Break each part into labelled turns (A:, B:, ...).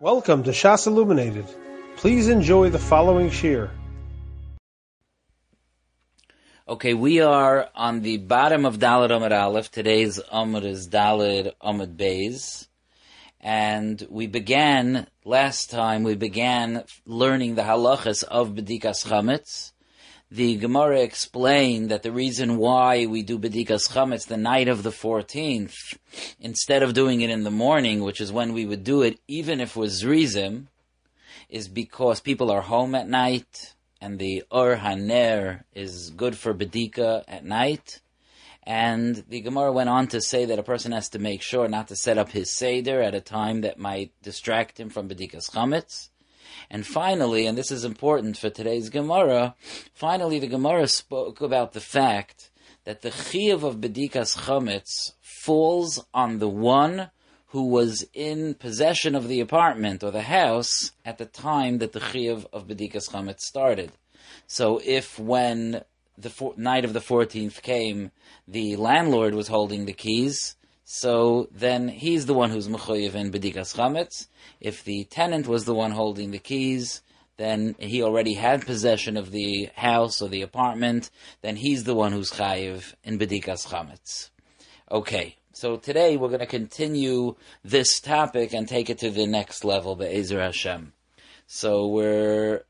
A: Welcome to Shas Illuminated. Please enjoy the following shiur.
B: Okay, we are on the bottom of Daled Amud Aleph. Today's Amud is Daled Amud Beis. And we began, last time, we began learning the halachas of Bedikas Chametz. The Gemara explained that the reason why we do Bedikas Chametz the night of the 14th, instead of doing it in the morning, which is when we would do it, even if it was Rizim, is because people are home at night, and the Ur Haner is good for Bedika at night. And the Gemara went on to say that a person has to make sure not to set up his Seder at a time that might distract him from Bedikas Chametz. And finally, and this is important for today's Gemara, finally the Gemara spoke about the fact that the Chiyav of Bedikas Chametz falls on the one who was in possession of the apartment or the house at the time that the Chiyav of Bedikas Chametz started. So if when the night of the 14th came, the landlord was holding the keys, so then he's the one who's mechoyev in bedikas chametz. If the tenant was the one holding the keys, then he already had possession of the house or the apartment. Then he's the one who's chayiv in bedikas chametz. Okay, so today we're going to continue this topic and take it to the next level, Be'ezer Hashem. So we're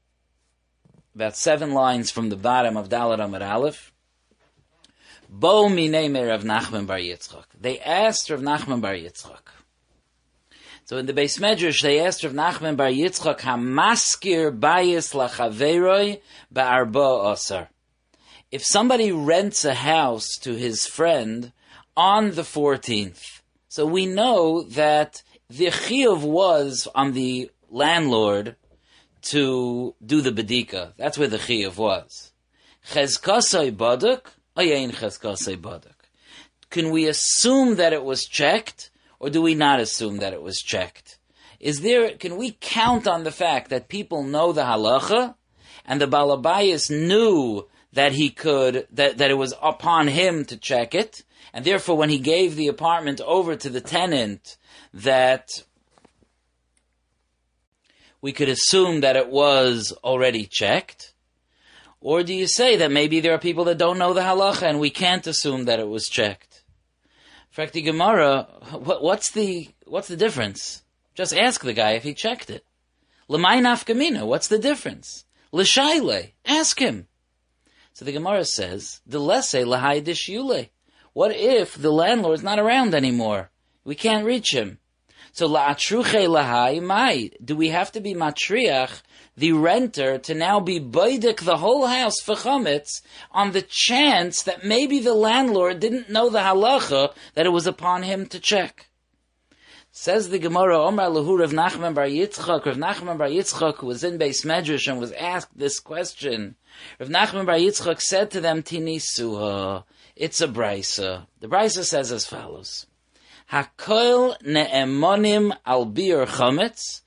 B: about seven lines from the bottom of Daled Amud Aleph. Bo minei Rav Nachman Bar Yitzchak. They asked Rav Nachman Bar Yitzchak. So in the Beis Medrash, they asked Rav Nachman Bar Yitzchak, Hamaskir bayis lachaveroi ba'arba osar. If somebody rents a house to his friend on the 14th, so we know that the chiyuv was on the landlord to do the bedika. That's where the chiyuv was. Chezkasai baduk, can we assume that it was checked, or do we not assume that it was checked? Is there, can we count on the fact that people know the halacha, and the balabayas knew that he could, that, that it was upon him to check it, and therefore when he gave the apartment over to the tenant, that we could assume that it was already checked? Or do you say that maybe there are people that don't know the halacha and we can't assume that it was checked? Frekti Gemara, what, what's the what's the difference? Just ask the guy if he checked it. L'may nafkamina, what's the difference? L'shayle, ask him. So the Gemara says, the lesse lahai yule. What if the landlord's not around anymore? We can't reach him. So la'atruche lahai mai. Do we have to be matriach the renter to now be baidik the whole house for chametz on the chance that maybe the landlord didn't know the halacha that it was upon him to check. Says the Gemara, Omar Lahu Rav Nachman Bar Yitzchak, Rav Nachman Bar Yitzchak was in Beis Medrash and was asked this question. Rav Nachman Bar Yitzchak said to them, Tinisuha, it's a brisa. The brisa says as follows. Hakoil ne'emonim al biur chametz,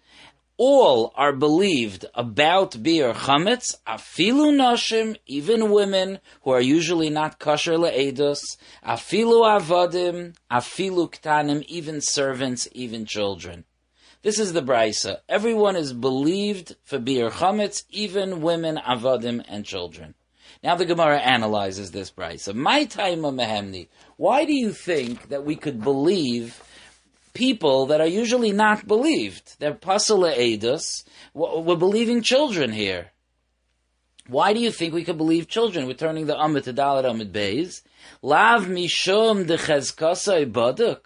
B: all are believed about biur chametz, afilu nashim, even women who are usually not kosher le'edus, afilu avadim, afilu ktanim, even servants, even children. This is the brisa. Everyone is believed for biur chametz, even women, avadim, and children. Now the Gemara analyzes this brisa. My time mehemni. Why do you think that we could believe people that are usually not believed. They're pasala edus. We're believing children here. Why do you think we could believe children? We're turning the Amud to Daled Amud Beis. Lav mishum de chezkasai baduk.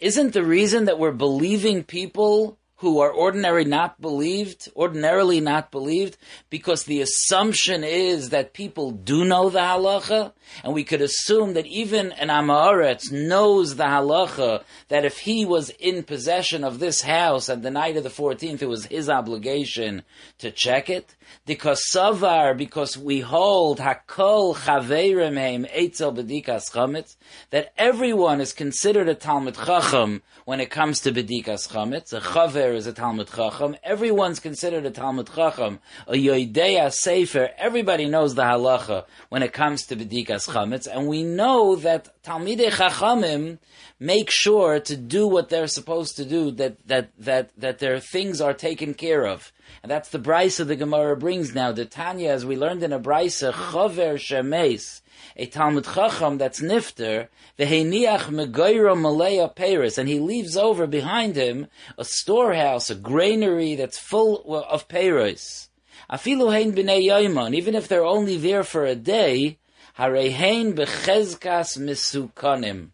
B: Isn't the reason that we're believing people who are ordinarily not believed, ordinarily not believed, because the assumption is that people do know the halacha, and we could assume that even an Am Ha'aretz knows the halacha, that if he was in possession of this house at the night of the 14th, it was his obligation to check it. Because savar, because we hold hakol chaverim heim etzel bedikas chametz, that everyone is considered a Talmud Chacham when it comes to bedikas chametz. A chaver is a Talmud Chacham. Everyone's considered a Talmud Chacham. A Yoidea Sefer. Everybody knows the halacha when it comes to Bedikas Chametz. And we know that Talmidei Chachamim make sure to do what they're supposed to do, that, that, that, that their things are taken care of. And that's the brisa the Gemara brings now. The Tanya, as we learned in a brisa, Chaver Shemes a Talmud Chacham that's nifter, v'heiniach megoyro malaya peris, and he leaves over behind him a storehouse, a granary that's full of peris. Afilu hein b'nei yoimon, even if they're only there for a day, harehein bechezkas misukanim.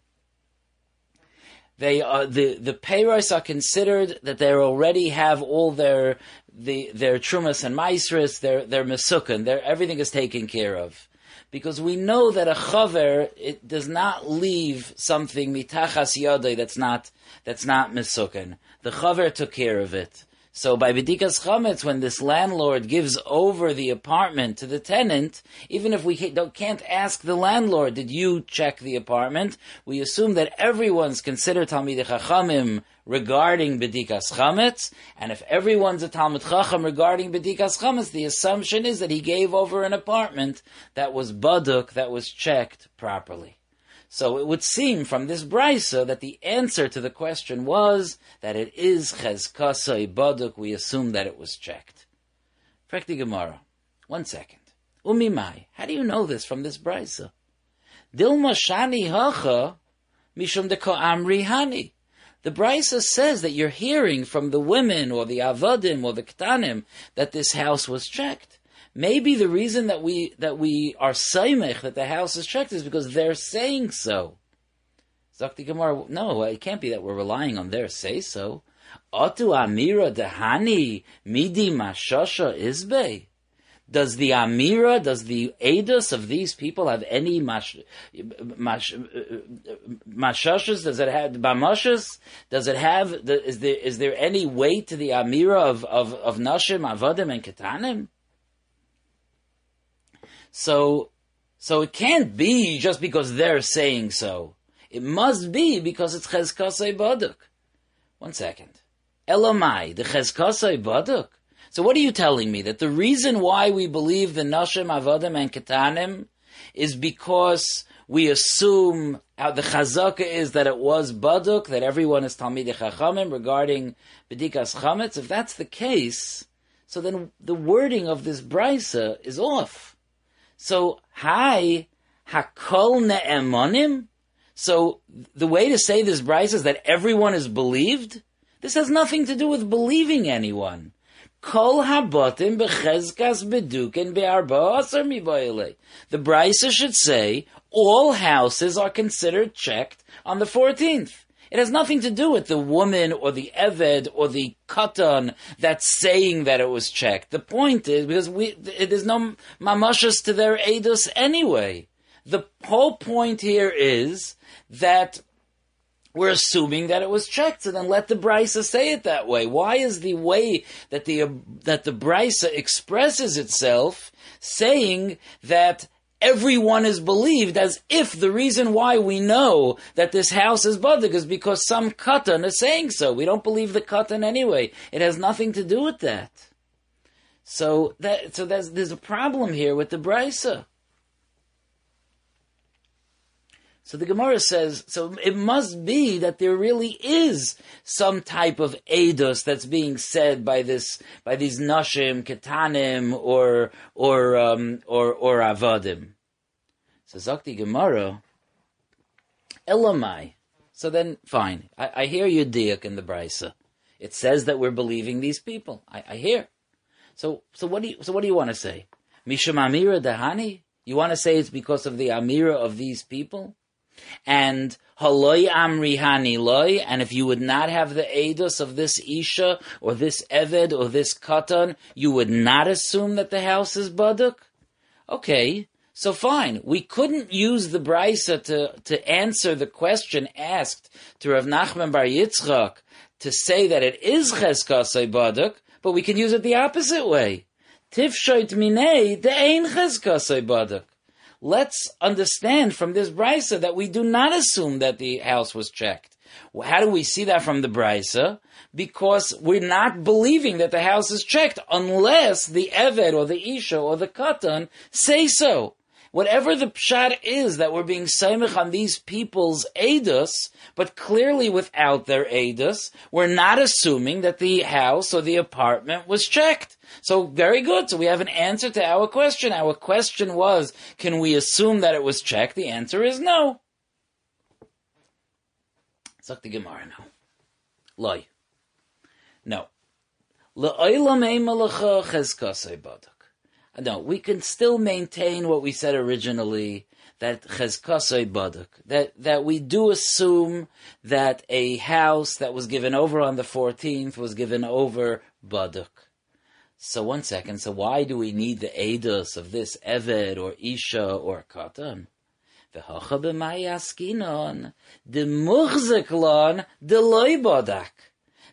B: They are the the payros are considered that they already have all their the their trumas and maisris, their their mesukan, their everything is taken care of because we know that a chaver it does not leave something mitachas yodai that's not that's not misukin. The chaver took care of it. So by Bedikas Chametz, when this landlord gives over the apartment to the tenant, even if we can't ask the landlord, did you check the apartment? We assume that everyone's considered Talmidei Chachamim regarding Bedikas Chametz, and if everyone's a Talmud Chacham regarding Bedikas Chametz, the assumption is that he gave over an apartment that was Baduk, that was checked properly. So it would seem from this brisa that the answer to the question was that it is chezkasai baduk. We assume that it was checked. Frekti Gemara. One second. Umimai. How do you know this from this brisa? Dilma shani hacha mishum deko amri hani. The brisa says that you're hearing from the women or the avadim or the ktanim that this house was checked. Maybe the reason that we that we are saimech that the house is checked is because they're saying so. Zakti Gemara, no, it can't be that we're relying on their say so. Atu Amira Dehani Midi Mashasha Isbe. Does the Amira, does the Edus of these people have any mash, mash, mashashas? Does it have bamashas? Does it have? Is there is there any weight to the Amira of of of Nashim, Avadim, and Ketanim? So, so it can't be just because they're saying so. It must be because it's Chezkasai Baduk. One second. Elamai, the Chezkasai Baduk? So what are you telling me? That the reason why we believe the Nashim, Avadim, and Ketanim is because we assume how the chazaka is that it was baduk, that everyone is talmidei chachamim regarding bedikas chametz. If that's the case, so then the wording of this brisa is off. So, hi, hakol ne'emonim? So, the way to say this, brisa, is that everyone is believed? This has nothing to do with believing anyone. Kol habotim bechezkas bedukin be'arba asar mibayele. The Brisa should say, all houses are considered checked on the 14th. It has nothing to do with the woman or the Eved or the Katan that's saying that it was checked. The point is, because we, there's no mamashas to their edus anyway. The whole point here is that we're assuming that it was checked, so then let the brisa say it that way. Why is the way that the that the brisa expresses itself saying that everyone is believed as if the reason why we know that this house is badik is because some katan is saying so. We don't believe the katan anyway. It has nothing to do with that. So that so there's there's a problem here with the brisa. So the Gemara says, so it must be that there really is some type of edus that's being said by this, by these nashim, ketanim, or or um, or or avadim. So Zakti Gemara, Elamai. So then, fine. I, I hear you, diak in the brisa. It says that we're believing these people. I, I hear. So, so what do you, so what do you want to say? Misham Amira Dahani? You want to say it's because of the Amira of these people? And haloi amrihani loy, and if you would not have the edus of this isha or this eved or this katan, you would not assume that the house is baduk. Okay, so fine. We couldn't use the brisa to to answer the question asked to Rav Nachman Bar Yitzchak to say that it is cheskasei baduk, but we can use it the opposite way. Tifshoit minei de'ein cheskasei baduk let's understand from this brisa that we do not assume that the house was checked. How do we see that from the Brisa? Because we're not believing that the house is checked unless the Eved or the Isha or the Katan say so. Whatever the pshat is that we're being saimich on these people's edus, but clearly without their edus, we're not assuming that the house or the apartment was checked. So very good. So we have an answer to our question. Our question was, can we assume that it was checked? The answer is no. Suck the Gemara now. Loi. No. No, we can still maintain what we said originally, that chezkasei baduk, that, that we do assume that a house that was given over on the 14th was given over baduk. So one second, so why do we need the edus of this Eved or Isha or Katan? V'hocha b'mayaskinon, the muchziklon, the loibodak.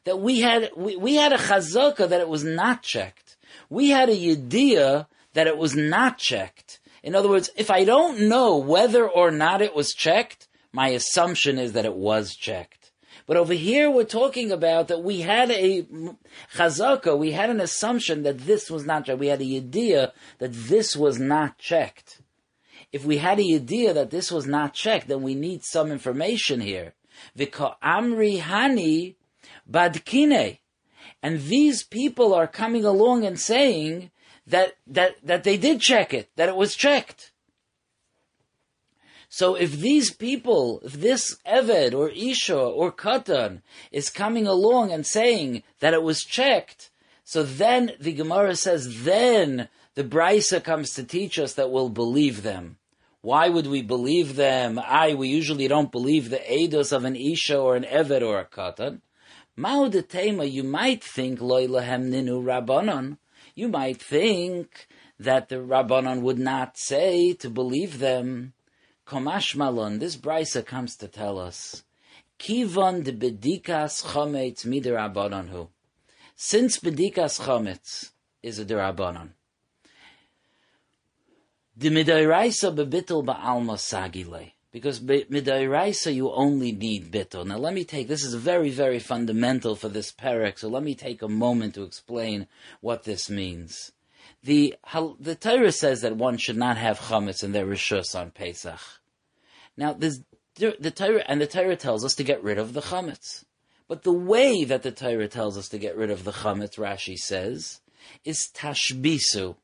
B: That we had, we, we had a chazaka that it was not checked. We had a yediyah that it was not checked. In other words, if I don't know whether or not it was checked, my assumption is that it was checked. But over here, we're talking about that we had a chazaka, we had an assumption that this was not checked. We had a idea that this was not checked. If we had a idea that this was not checked, then we need some information here. Amri hani badkine. And these people are coming along and saying that, that, that they did check it, that it was checked. So if these people, if this Eved or Isha or Katan is coming along and saying that it was checked, so then the Gemara says, then the Brisa comes to teach us that we'll believe them. Why would we believe them? I, we usually don't believe the Eidos of an Isha or an Eved or a Katan. Ma'udetema, you might think loylahem ninu rabbanon. You might think that the rabbanon would not say to believe them. Komash malon, this brisa comes to tell us. Kivon de bedikas chometz midir hu. Since bedikas chometz is a derabanon, the midairaisa bebitul ba'alma sagile. Because midairaisa you only need bittul. Now let me take, this is very, very fundamental for this perek, so let me take a moment to explain what this means. The, the Torah says that one should not have chametz in their rishus on Pesach. Now, the Torah, and the Torah tells us to get rid of the chametz. But the way that the Torah tells us to get rid of the chametz, Rashi says, is tashbisu.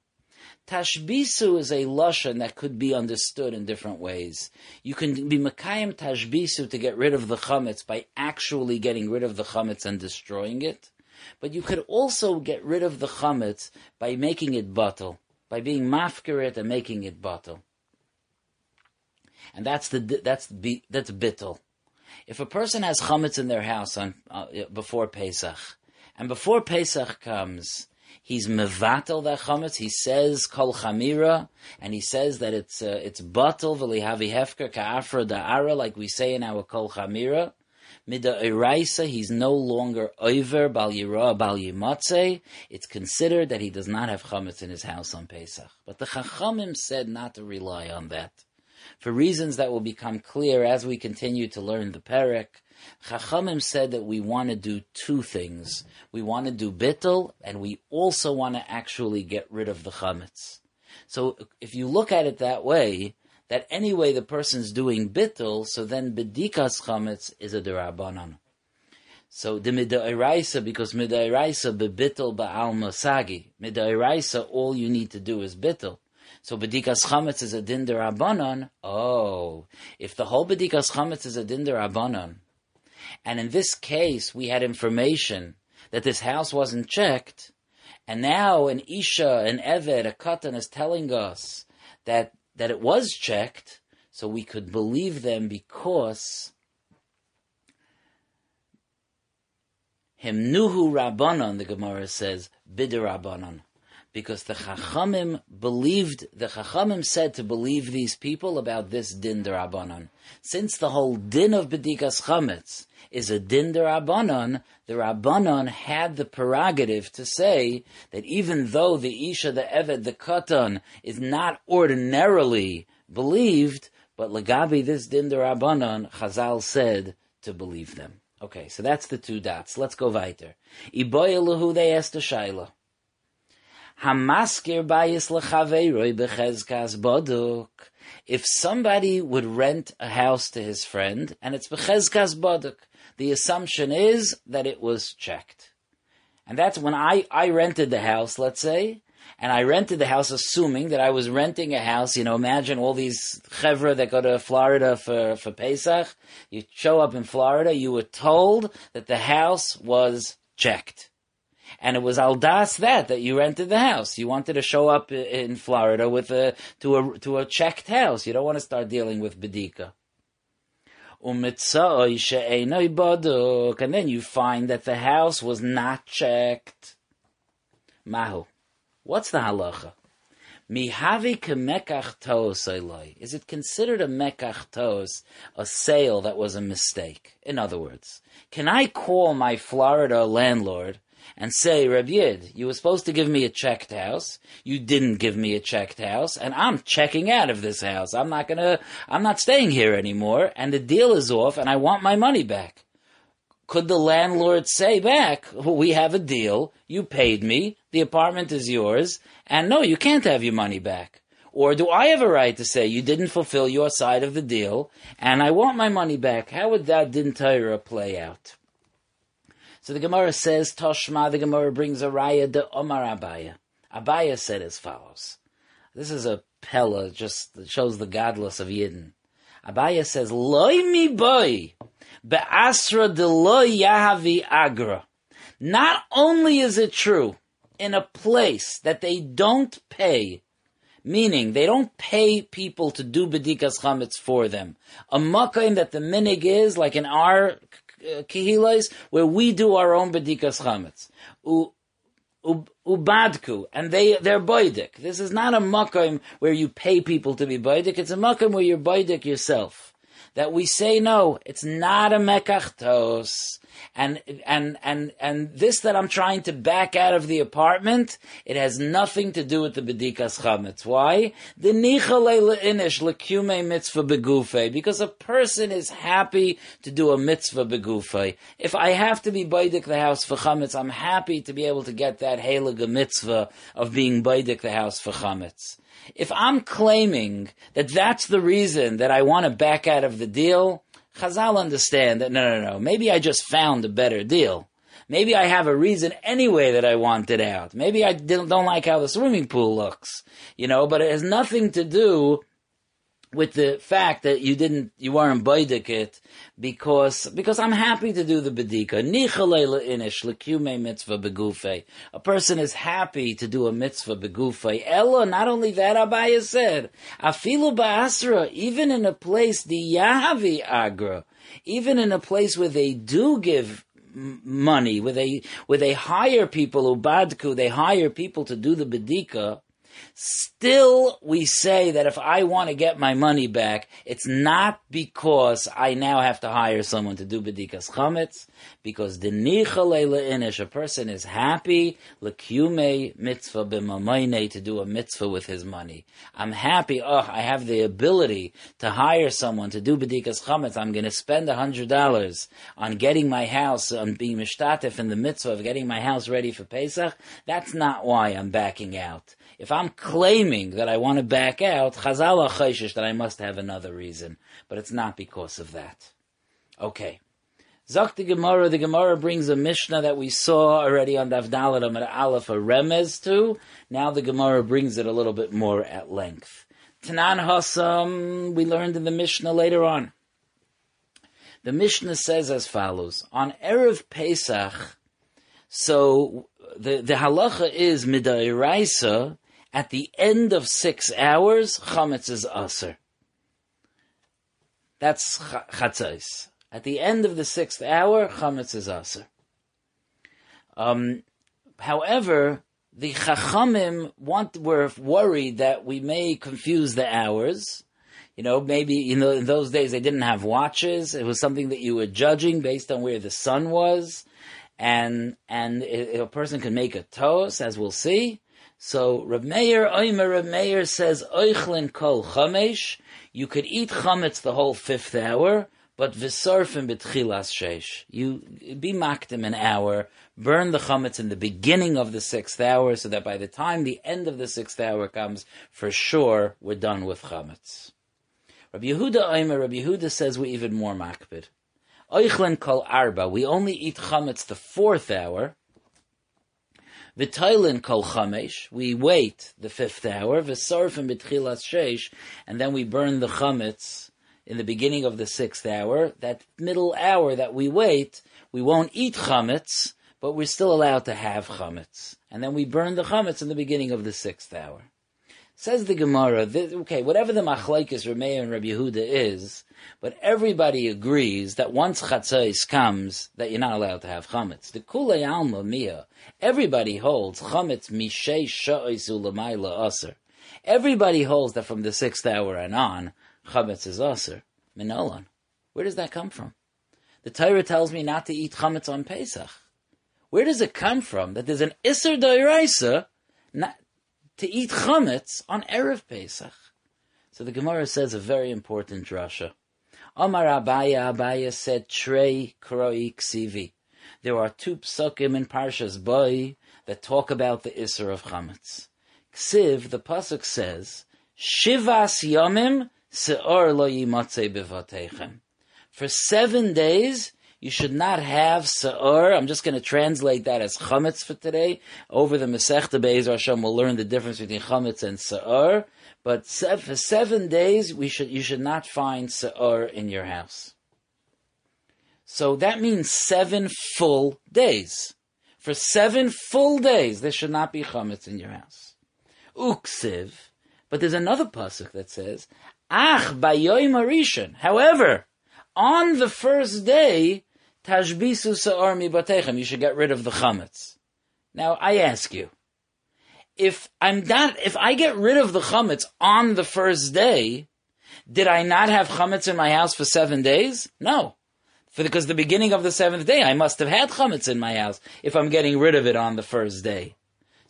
B: Tashbisu is a lashon that could be understood in different ways. You can be makayim tashbisu to get rid of the chametz by actually getting rid of the chametz and destroying it, but you could also get rid of the chametz by making it bottle, by being mafkirit and making it bottle. And that's the that's the, that's bittel. If a person has chametz in their house on uh, before Pesach, and before Pesach comes, He's mevatel that chametz. He says kol chamira, and he says that it's uh, it's batel v'lihavi hefker ka'afra da'ara, like we say in our kol chamira. Mida eraisa, he's no longer over bal yira bal yimatze. It's considered that he does not have chametz in his house on Pesach. But the chachamim said not to rely on that. For reasons that will become clear as we continue to learn the perek, Chachamim said that we want to do two things. We want to do bittel, and we also want to actually get rid of the chametz. So if you look at it that way, that anyway the person's doing bittel, so then bedikas chametz is a derabanan. So the midairaisa, because midairaisa bebittel ba'al masagi. Midairaisa, all you need to do is bittel. So bedikas chametz is a din derabanan. Oh, if the whole bedikas chametz is a din derabanan, and in this case, we had information that this house wasn't checked. And now an Isha, an Eved, a Katan is telling us that, that it was checked. So we could believe them because Himnuhu Rabbanon, the Gemara says, Bidder Rabbanon because the Chachamim believed, the Chachamim said to believe these people about this din derabanan. Since the whole din of Bedikas Chametz is a din derabanan, the Rabbanon had the prerogative to say that even though the Isha, the Eved, the Katan is not ordinarily believed, but Lagabi, this din derabanan, Chazal said to believe them. Okay, so that's the two dots. Let's go weiter. Iboyelahu, they asked a Shaila. Hamaskir bayis lechaveiroi bechezkas boduk. If somebody would rent a house to his friend, and it's bechezkas boduk, the assumption is that it was checked. And that's when I, I rented the house, let's say, and I rented the house assuming that I was renting a house. You know, imagine all these chevra that go to Florida for, for Pesach. You show up in Florida, you were told that the house was checked. And it was al das that that you rented the house. You wanted to show up in Florida with a to a to a checked house. You don't want to start dealing with bedika. And then you find that the house was not checked. Mahu. What's the halacha? Mihavi kemekach tos Is it considered a mekach tos, a sale that was a mistake? In other words, can I call my Florida landlord and say, Reb Yid, you were supposed to give me a checked house. You didn't give me a checked house, and I'm checking out of this house. I'm not gonna, I'm not staying here anymore, and the deal is off, and I want my money back. Could the landlord say back, we have a deal, you paid me, the apartment is yours, and no, you can't have your money back. Or do I have a right to say you didn't fulfill your side of the deal, and I want my money back? How would that din Torah play out? So the Gemara says, Toshma, the Gemara brings a raya de Omar Abaya. Abaya said as follows. This is a pella, just shows the gadlus of Yidden. Abaya says, Loi mi boy, be'asra de lo yahavi agra. Not only is it true in a place that they don't pay, meaning they don't pay people to do bedikas chametz for them. A makkah that the minig is, like in our kehilas where we do our own bedikas chametz. Ubadku, and they, they're boidik. This is not a makom where you pay people to be boidik, it's a makom where you're boidik yourself that we say no, it's not a mekachtos. And, and, and, and this that I'm trying to back out of the apartment, it has nothing to do with the bedikas chametz. Why? The nichale leinish lekume mitzvah begufe. Because a person is happy to do a mitzvah begufe. If I have to be baidik the house for chametz, I'm happy to be able to get that heilige mitzvah of being baidik the house for chametz. If I'm claiming that that's the reason that I want to back out of the deal, Chazal understand that no, no, no, maybe I just found a better deal. Maybe I have a reason anyway that I want it out. Maybe I don't like how the swimming pool looks, you know, but it has nothing to do with the fact that you didn't, you weren't baidik it because, because I'm happy to do the bedika. inish mitzvah begufe. A person is happy to do a mitzvah begufe. Ella, not only that, Abaya said, afilu ba'asra, even in a place, the yahavi agra, even in a place where they do give money, where they, where they hire people, ubadku, they hire people to do the bedika, Still, we say that if I want to get my money back, it's not because I now have to hire someone to do bedikas chametz, because the inish, a person is happy, lekume mitzvah b'mamayne, to do a mitzvah with his money. I'm happy, oh, I have the ability to hire someone to do bedikas chametz. I'm going to spend a hundred dollars on getting my house, on being mishtatif in the mitzvah of getting my house ready for Pesach. That's not why I'm backing out. If I'm claiming that I want to back out, Chazal chayshish that I must have another reason, but it's not because of that. Okay. Zok the Gemara, the Gemara brings a Mishnah that we saw already on Davdalat Amar Aleph, a remez to. Now the Gemara brings it a little bit more at length. Tanan Hasam, we learned in the Mishnah later on. The Mishnah says as follows, on Erev Pesach, so the, the halacha is midairaisa at the end of six hours, chametz is aser. That's chatzais. At the end of the sixth hour, chametz is aser. Um, however, the chachamim want were worried that we may confuse the hours. You know, maybe you know in those days they didn't have watches. It was something that you were judging based on where the sun was, and and a person can make a toast, as we'll see. So Rav Meir, Oimer Rav Meir says, Oichlin kol chamesh, you could eat chametz the whole fifth hour, But v'sarfim b'tchilas sheish. You be makdim an hour, burn the chametz in the beginning of the sixth hour, so that by the time the end of the sixth hour comes, for sure we're done with chametz. Rabbi Yehuda Aimer, Rabbi Yehuda says we're even more makbid. Oichlen kol arba. We only eat chametz the fourth hour. V'tailin kol chamesh. We wait the fifth hour. V'sarfim b'tchilas sheish. And then we burn the chametz in the beginning of the sixth hour, that middle hour that we wait, we won't eat chametz, but we're still allowed to have chametz. And then we burn the chametz in the beginning of the sixth hour. Says the Gemara, okay, whatever the machlaikis Rameir and Rabbi Yehuda is, but everybody agrees that once chatzais comes, that you're not allowed to have chametz. The kulei alma mia, everybody holds chametz mishei sha'is ulamayla aser. Everybody holds that from the sixth hour and on, chametz is aser. Minolan. Where does that come from? The Torah tells me not to eat chametz on Pesach. Where does it come from that there's an iser doiraisa to eat chametz on erev Pesach? So the Gemara says a very important drasha. Amar Abaya Abaya said trei kroi ksivi. There are two psukim in Parshas Boi that talk about the iser of chametz. Ksiv, the pasuk says, Shivas yomim se'or lo yimatzei For seven days, you should not have se'or. I'm just going to translate that as chametz for today. Over the Masechta Beis Hashem, we'll learn the difference between chametz and se'or. But for seven days, we should, you should not find se'or in your house. So that means seven full days. For seven full days, there should not be chametz in your house. Uksiv. But there's another pasuk that says, Ach bayoim harishon. However, on the first day, tashbisu sa'ar mi You should get rid of the chametz. Now I ask you, if I'm not, if I get rid of the chametz on the first day, did I not have chametz in my house for seven days? No. For, because the beginning of the seventh day, I must have had chametz in my house if I'm getting rid of it on the first day.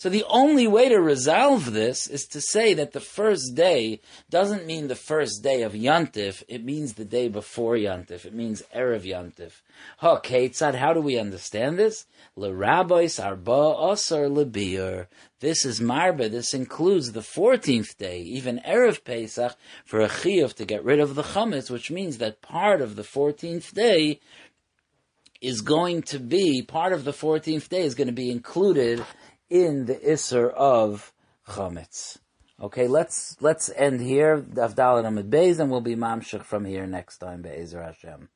B: So the only way to resolve this is to say that the first day doesn't mean the first day of Yantif, it means the day before Yantif. It means Erev Yantif. Ha, Ketzad, how do we understand this? L'rabois arba osar lebir. This is marba, this includes the 14th day, even Erev Pesach, for a chiyuv to get rid of the chametz, which means that part of the 14th day is going to be, part of the 14th day is going to be included in the Isser of Chametz. Okay, let's let's end here. Avdalat Amid Beis, and we'll be mamshich from here next time. Be'ezer Hashem.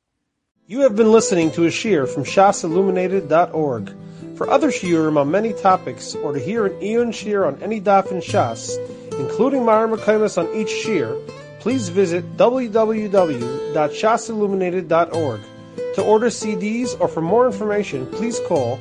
A: You have been listening to a shiur from shasilluminated.org. For other shiurim on many topics, or to hear an Eon shiur on any daf in Shas, including Mareh Mekomos on each shiur, please visit www.shasilluminated.org. To order CDs or for more information, please call